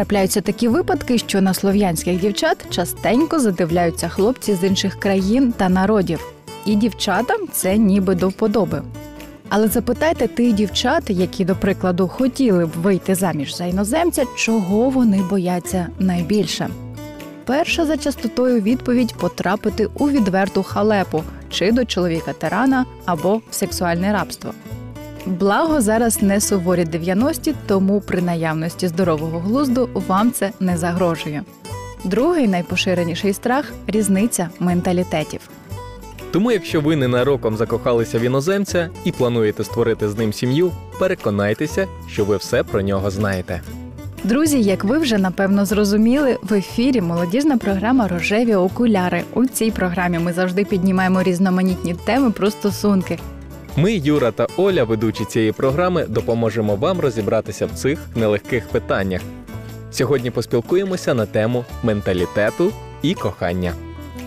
Трапляються такі випадки, що на слов'янських дівчат частенько задивляються хлопці з інших країн та народів, і дівчатам це ніби до вподоби. Але запитайте тих дівчат, які, до прикладу, хотіли б вийти заміж за іноземця, чого вони бояться найбільше. Перша за частотою відповідь потрапити у відверту халепу чи до чоловіка тирана або в сексуальне рабство. Благо зараз не суворі 90-ті, тому при наявності здорового глузду вам це не загрожує. Другий найпоширеніший страх різниця менталітетів. Тому, якщо ви ненароком закохалися в іноземця і плануєте створити з ним сім'ю, переконайтеся, що ви все про нього знаєте. Друзі, як ви вже напевно зрозуміли, в ефірі молодіжна програма Рожеві окуляри. У цій програмі ми завжди піднімаємо різноманітні теми про стосунки. Ми, Юра та Оля, ведучі цієї програми, допоможемо вам розібратися в цих нелегких питаннях. Сьогодні поспілкуємося на тему менталітету і кохання.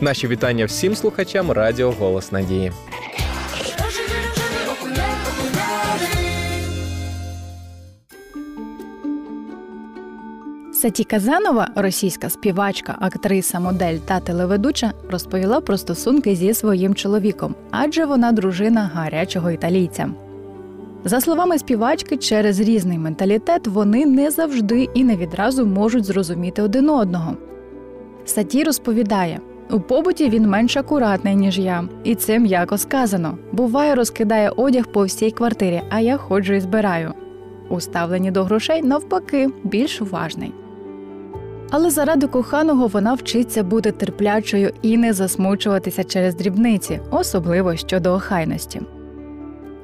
Наші вітання всім слухачам Радіо Голос Надії. Саті Казанова, російська співачка, актриса, модель та телеведуча, розповіла про стосунки зі своїм чоловіком, адже вона дружина гарячого італійця. За словами співачки, через різний менталітет вони не завжди і не відразу можуть зрозуміти один одного. Саті розповідає. У побуті він менш акуратний, ніж я, і це м'яко сказано. Буває, розкидає одяг по всій квартирі, а я ходжу і збираю. У ставленні до грошей, навпаки, більш уважний. Але заради коханого вона вчиться бути терплячою і не засмучуватися через дрібниці, особливо щодо охайності.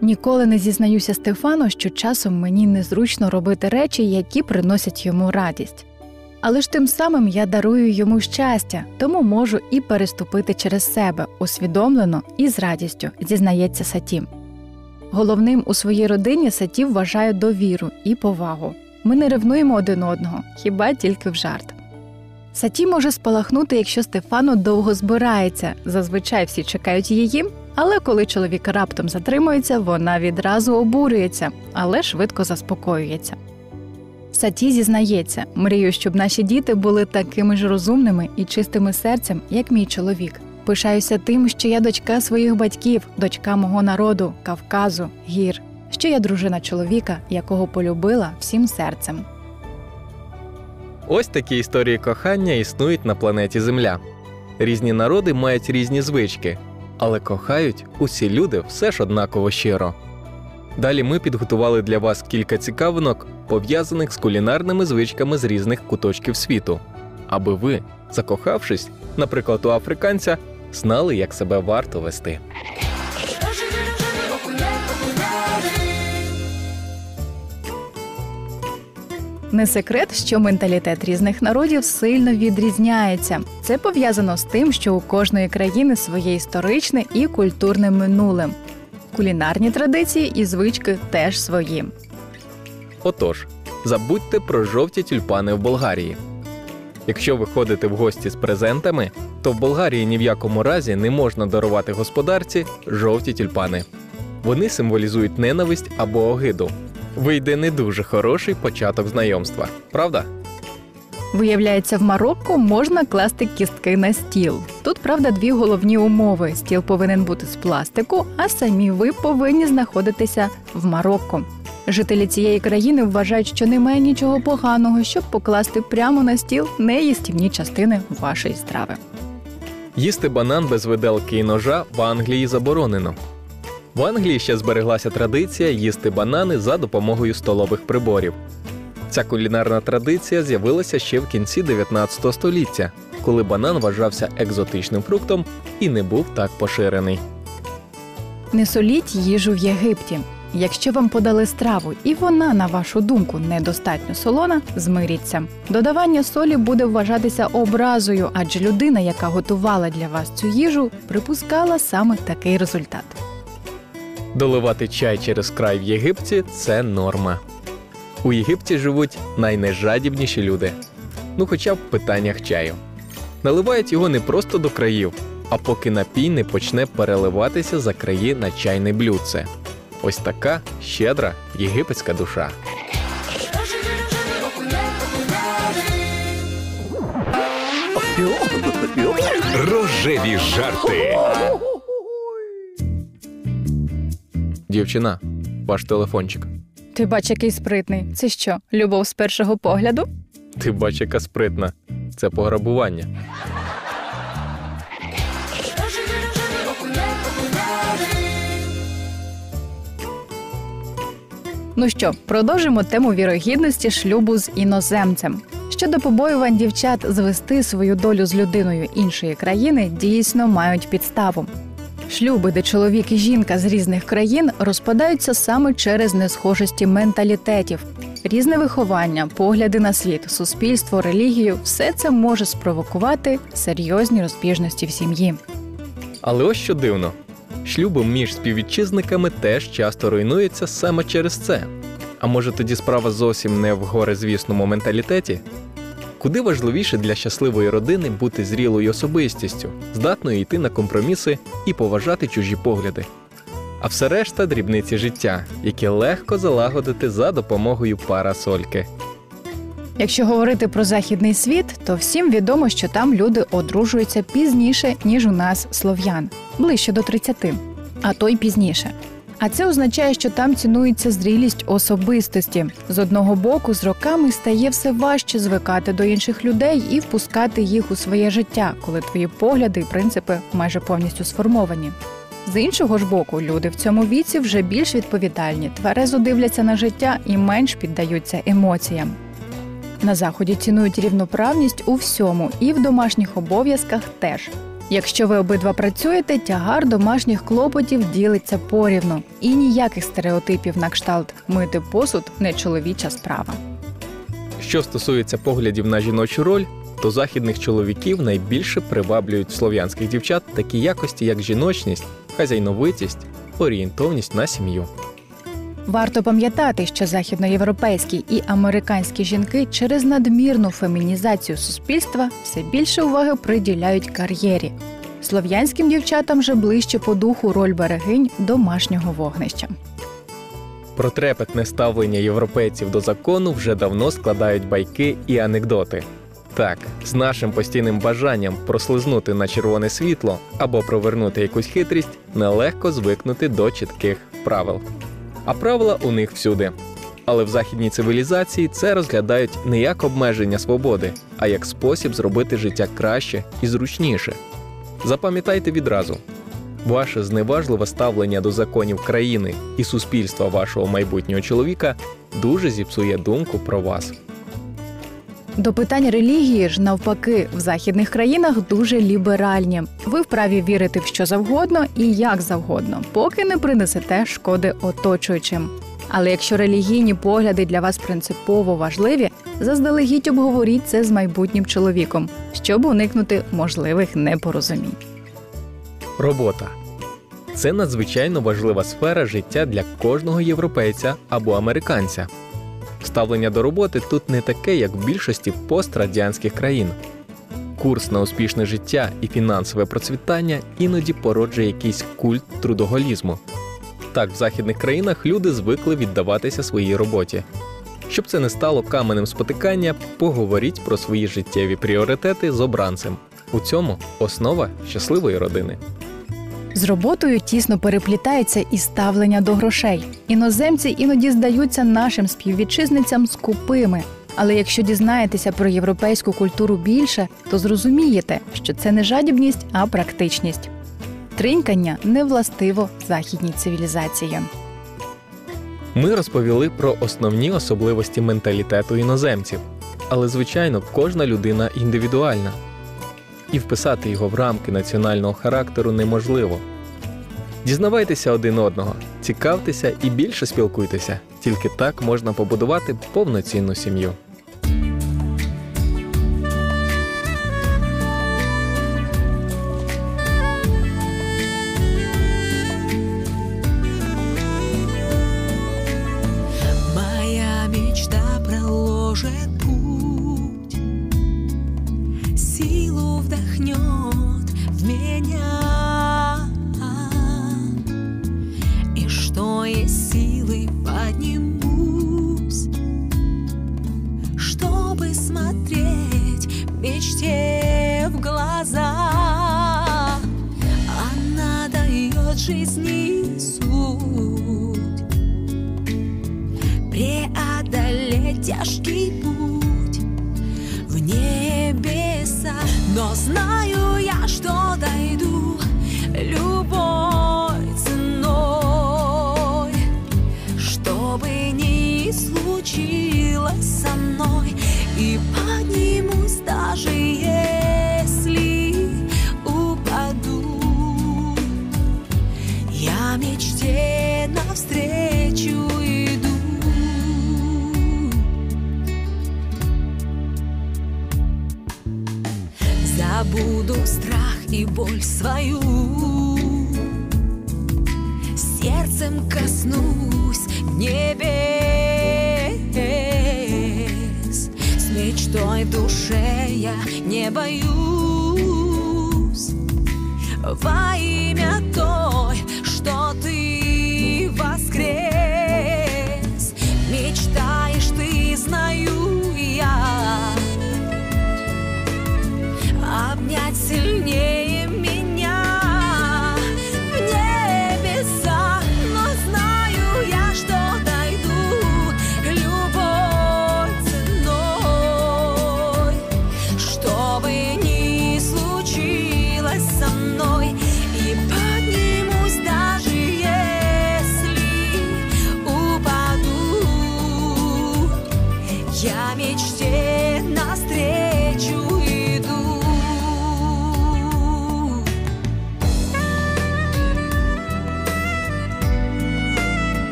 Ніколи не зізнаюся Стефану, що часом мені незручно робити речі, які приносять йому радість. Але ж тим самим я дарую йому щастя, тому можу і переступити через себе усвідомлено і з радістю, зізнається Саті. Головним у своїй родині Саті вважає довіру і повагу. Ми не ревнуємо один одного, хіба тільки в жарт. Саті може спалахнути, якщо Стефано довго збирається. Зазвичай всі чекають її, але коли чоловік раптом затримується, вона відразу обурюється, але швидко заспокоюється. Саті зізнається, мрію, щоб наші діти були такими ж розумними і чистими серцем, як мій чоловік. Пишаюся тим, що я дочка своїх батьків, дочка мого народу, Кавказу, гір, що я дружина чоловіка, якого полюбила всім серцем. Ось такі історії кохання існують на планеті Земля. Різні народи мають різні звички, але кохають усі люди все ж однаково щиро. Далі ми підготували для вас кілька цікавинок, пов'язаних з кулінарними звичками з різних куточків світу, аби ви, закохавшись, наприклад, у африканця, знали, як себе варто вести. Не секрет, що менталітет різних народів сильно відрізняється. Це пов'язано з тим, що у кожної країни своє історичне і культурне минуле. Кулінарні традиції і звички теж свої. Отож, забудьте про жовті тюльпани в Болгарії. Якщо ви ходите в гості з презентами, то в Болгарії ні в якому разі не можна дарувати господарці жовті тюльпани. Вони символізують ненависть або огиду. Вийде не дуже хороший початок знайомства, правда? Виявляється, в Марокко можна класти кістки на стіл. Тут, правда, дві головні умови: стіл повинен бути з пластику, а самі ви повинні знаходитися в Марокко. Жителі цієї країни вважають, що немає нічого поганого, щоб покласти прямо на стіл неїстівні частини вашої страви. Їсти банан без виделки і ножа в Англії заборонено. В Англії ще збереглася традиція їсти банани за допомогою столових приборів. Ця кулінарна традиція з'явилася ще в кінці 19 століття, коли банан вважався екзотичним фруктом і не був так поширений. Не соліть їжу в Єгипті. Якщо вам подали страву і вона, на вашу думку, недостатньо солона, змиріться. Додавання солі буде вважатися образою, адже людина, яка готувала для вас цю їжу, припускала саме такий результат. Доливати чай через край в Єгипті це норма. У Єгипті живуть найнежадібніші люди. Ну, хоча б в питаннях чаю. Наливають його не просто до країв, а поки напій не почне переливатися за краї на чайне блюдце. Ось така щедра єгипетська душа. Рожеві, жарти. Дівчина, ваш телефончик. Ти бач, який спритний. Це що, любов з першого погляду? Ти бач, яка спритна. Це пограбування. Ну що, продовжимо тему вірогідності шлюбу з іноземцем. Щодо побоювань дівчат звести свою долю з людиною іншої країни дійсно мають підставу. Шлюби, де чоловік і жінка з різних країн розпадаються саме через несхожості менталітетів, різне виховання, погляди на світ, суспільство, релігію все це може спровокувати серйозні розбіжності в сім'ї. Але ось що дивно: шлюби між співвітчизниками теж часто руйнуються саме через це. А може тоді справа зовсім не в горизвісному менталітеті? Куди важливіше для щасливої родини бути зрілою особистістю, здатною йти на компроміси і поважати чужі погляди. А все решта дрібниці життя, які легко залагодити за допомогою парасольки. Якщо говорити про західний світ, то всім відомо, що там люди одружуються пізніше, ніж у нас слов'ян, ближче до 30, а то й пізніше. А це означає, що там цінується зрілість особистості. З одного боку, з роками стає все важче звикати до інших людей і впускати їх у своє життя, коли твої погляди і принципи майже повністю сформовані. З іншого ж боку, люди в цьому віці вже більш відповідальні, тверезо дивляться на життя і менш піддаються емоціям. На заході цінують рівноправність у всьому, і в домашніх обов'язках теж. Якщо ви обидва працюєте, тягар домашніх клопотів ділиться порівну, і ніяких стереотипів на кшталт мити посуд не чоловіча справа. Що стосується поглядів на жіночу роль, то західних чоловіків найбільше приваблюють слов'янських дівчат такі якості, як жіночність, хазяйновитість, орієнтовність на сім'ю. Варто пам'ятати, що західноєвропейські і американські жінки через надмірну фемінізацію суспільства все більше уваги приділяють кар'єрі. Слов'янським дівчатам же ближче по духу роль берегинь домашнього вогнища. Про трепетне ставлення європейців до закону вже давно складають байки і анекдоти. Так, з нашим постійним бажанням прослизнути на червоне світло або провернути якусь хитрість, нелегко звикнути до чітких правил. А правила у них всюди. Але в західній цивілізації це розглядають не як обмеження свободи, а як спосіб зробити життя краще і зручніше. Запам'ятайте відразу: ваше зневажливе ставлення до законів країни і суспільства вашого майбутнього чоловіка дуже зіпсує думку про вас. До питань релігії ж навпаки в західних країнах дуже ліберальні. Ви вправі вірити в що завгодно і як завгодно, поки не принесете шкоди оточуючим. Але якщо релігійні погляди для вас принципово важливі, заздалегідь обговоріть це з майбутнім чоловіком, щоб уникнути можливих непорозумінь. Робота це надзвичайно важлива сфера життя для кожного європейця або американця. Ставлення до роботи тут не таке, як в більшості пострадянських країн. Курс на успішне життя і фінансове процвітання іноді породжує якийсь культ трудоголізму. Так, в західних країнах люди звикли віддаватися своїй роботі. Щоб це не стало каменем спотикання, поговоріть про свої життєві пріоритети з обранцем. У цьому основа щасливої родини. З роботою тісно переплітається і ставлення до грошей. Іноземці іноді здаються нашим співвітчизницям скупими. Але якщо дізнаєтеся про європейську культуру більше, то зрозумієте, що це не жадібність, а практичність. Тринькання не властиво західній цивілізації. Ми розповіли про основні особливості менталітету іноземців, але звичайно, кожна людина індивідуальна, і вписати його в рамки національного характеру неможливо. Дізнавайтеся один одного, цікавтеся і більше спілкуйтеся. Тільки так можна побудувати повноцінну сім'ю. Дает жизни суть, преодолеть тяжкий путь в небеса. Но знаю я, что дойду любой Jesus vai me atormentar.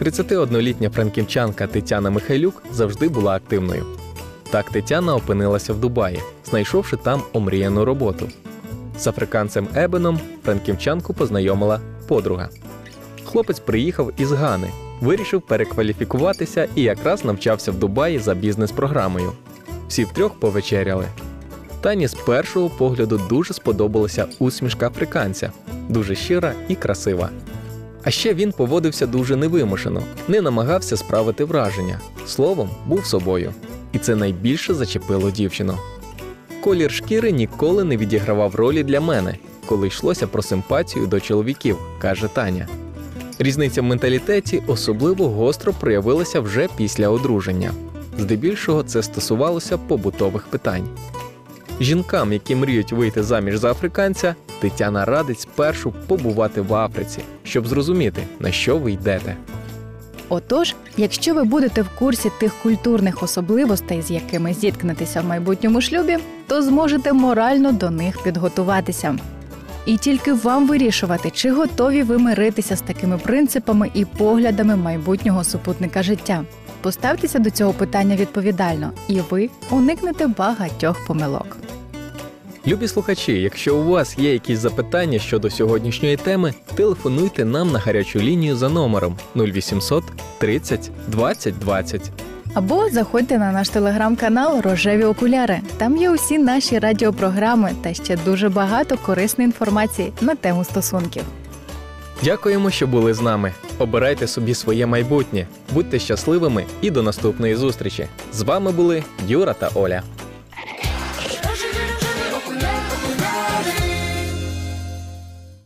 31-літня франківчанка Тетяна Михайлюк завжди була активною. Так Тетяна опинилася в Дубаї, знайшовши там омріяну роботу. З африканцем Ебеном франківчанку познайомила подруга. Хлопець приїхав із Гани, вирішив перекваліфікуватися і якраз навчався в Дубаї за бізнес-програмою. Всі втрьох повечеряли. Тані з першого погляду дуже сподобалася усмішка африканця, дуже щира і красива. А ще він поводився дуже невимушено, не намагався справити враження, словом, був собою. І це найбільше зачепило дівчину. Колір шкіри ніколи не відігравав ролі для мене, коли йшлося про симпатію до чоловіків, каже Таня. Різниця в менталітеті особливо гостро проявилася вже після одруження. Здебільшого це стосувалося побутових питань. Жінкам, які мріють вийти заміж за африканця, Тетяна радить спершу побувати в Африці, щоб зрозуміти, на що ви йдете. Отож, якщо ви будете в курсі тих культурних особливостей, з якими зіткнетеся в майбутньому шлюбі, то зможете морально до них підготуватися. І тільки вам вирішувати, чи готові ви миритися з такими принципами і поглядами майбутнього супутника життя. Поставтеся до цього питання відповідально, і ви уникнете багатьох помилок. Любі слухачі, якщо у вас є якісь запитання щодо сьогоднішньої теми, телефонуйте нам на гарячу лінію за номером 0800 30 20 20. Або заходьте на наш телеграм-канал Рожеві окуляри. Там є усі наші радіопрограми та ще дуже багато корисної інформації на тему стосунків. Дякуємо, що були з нами. Обирайте собі своє майбутнє, будьте щасливими і до наступної зустрічі. З вами були Юра та Оля.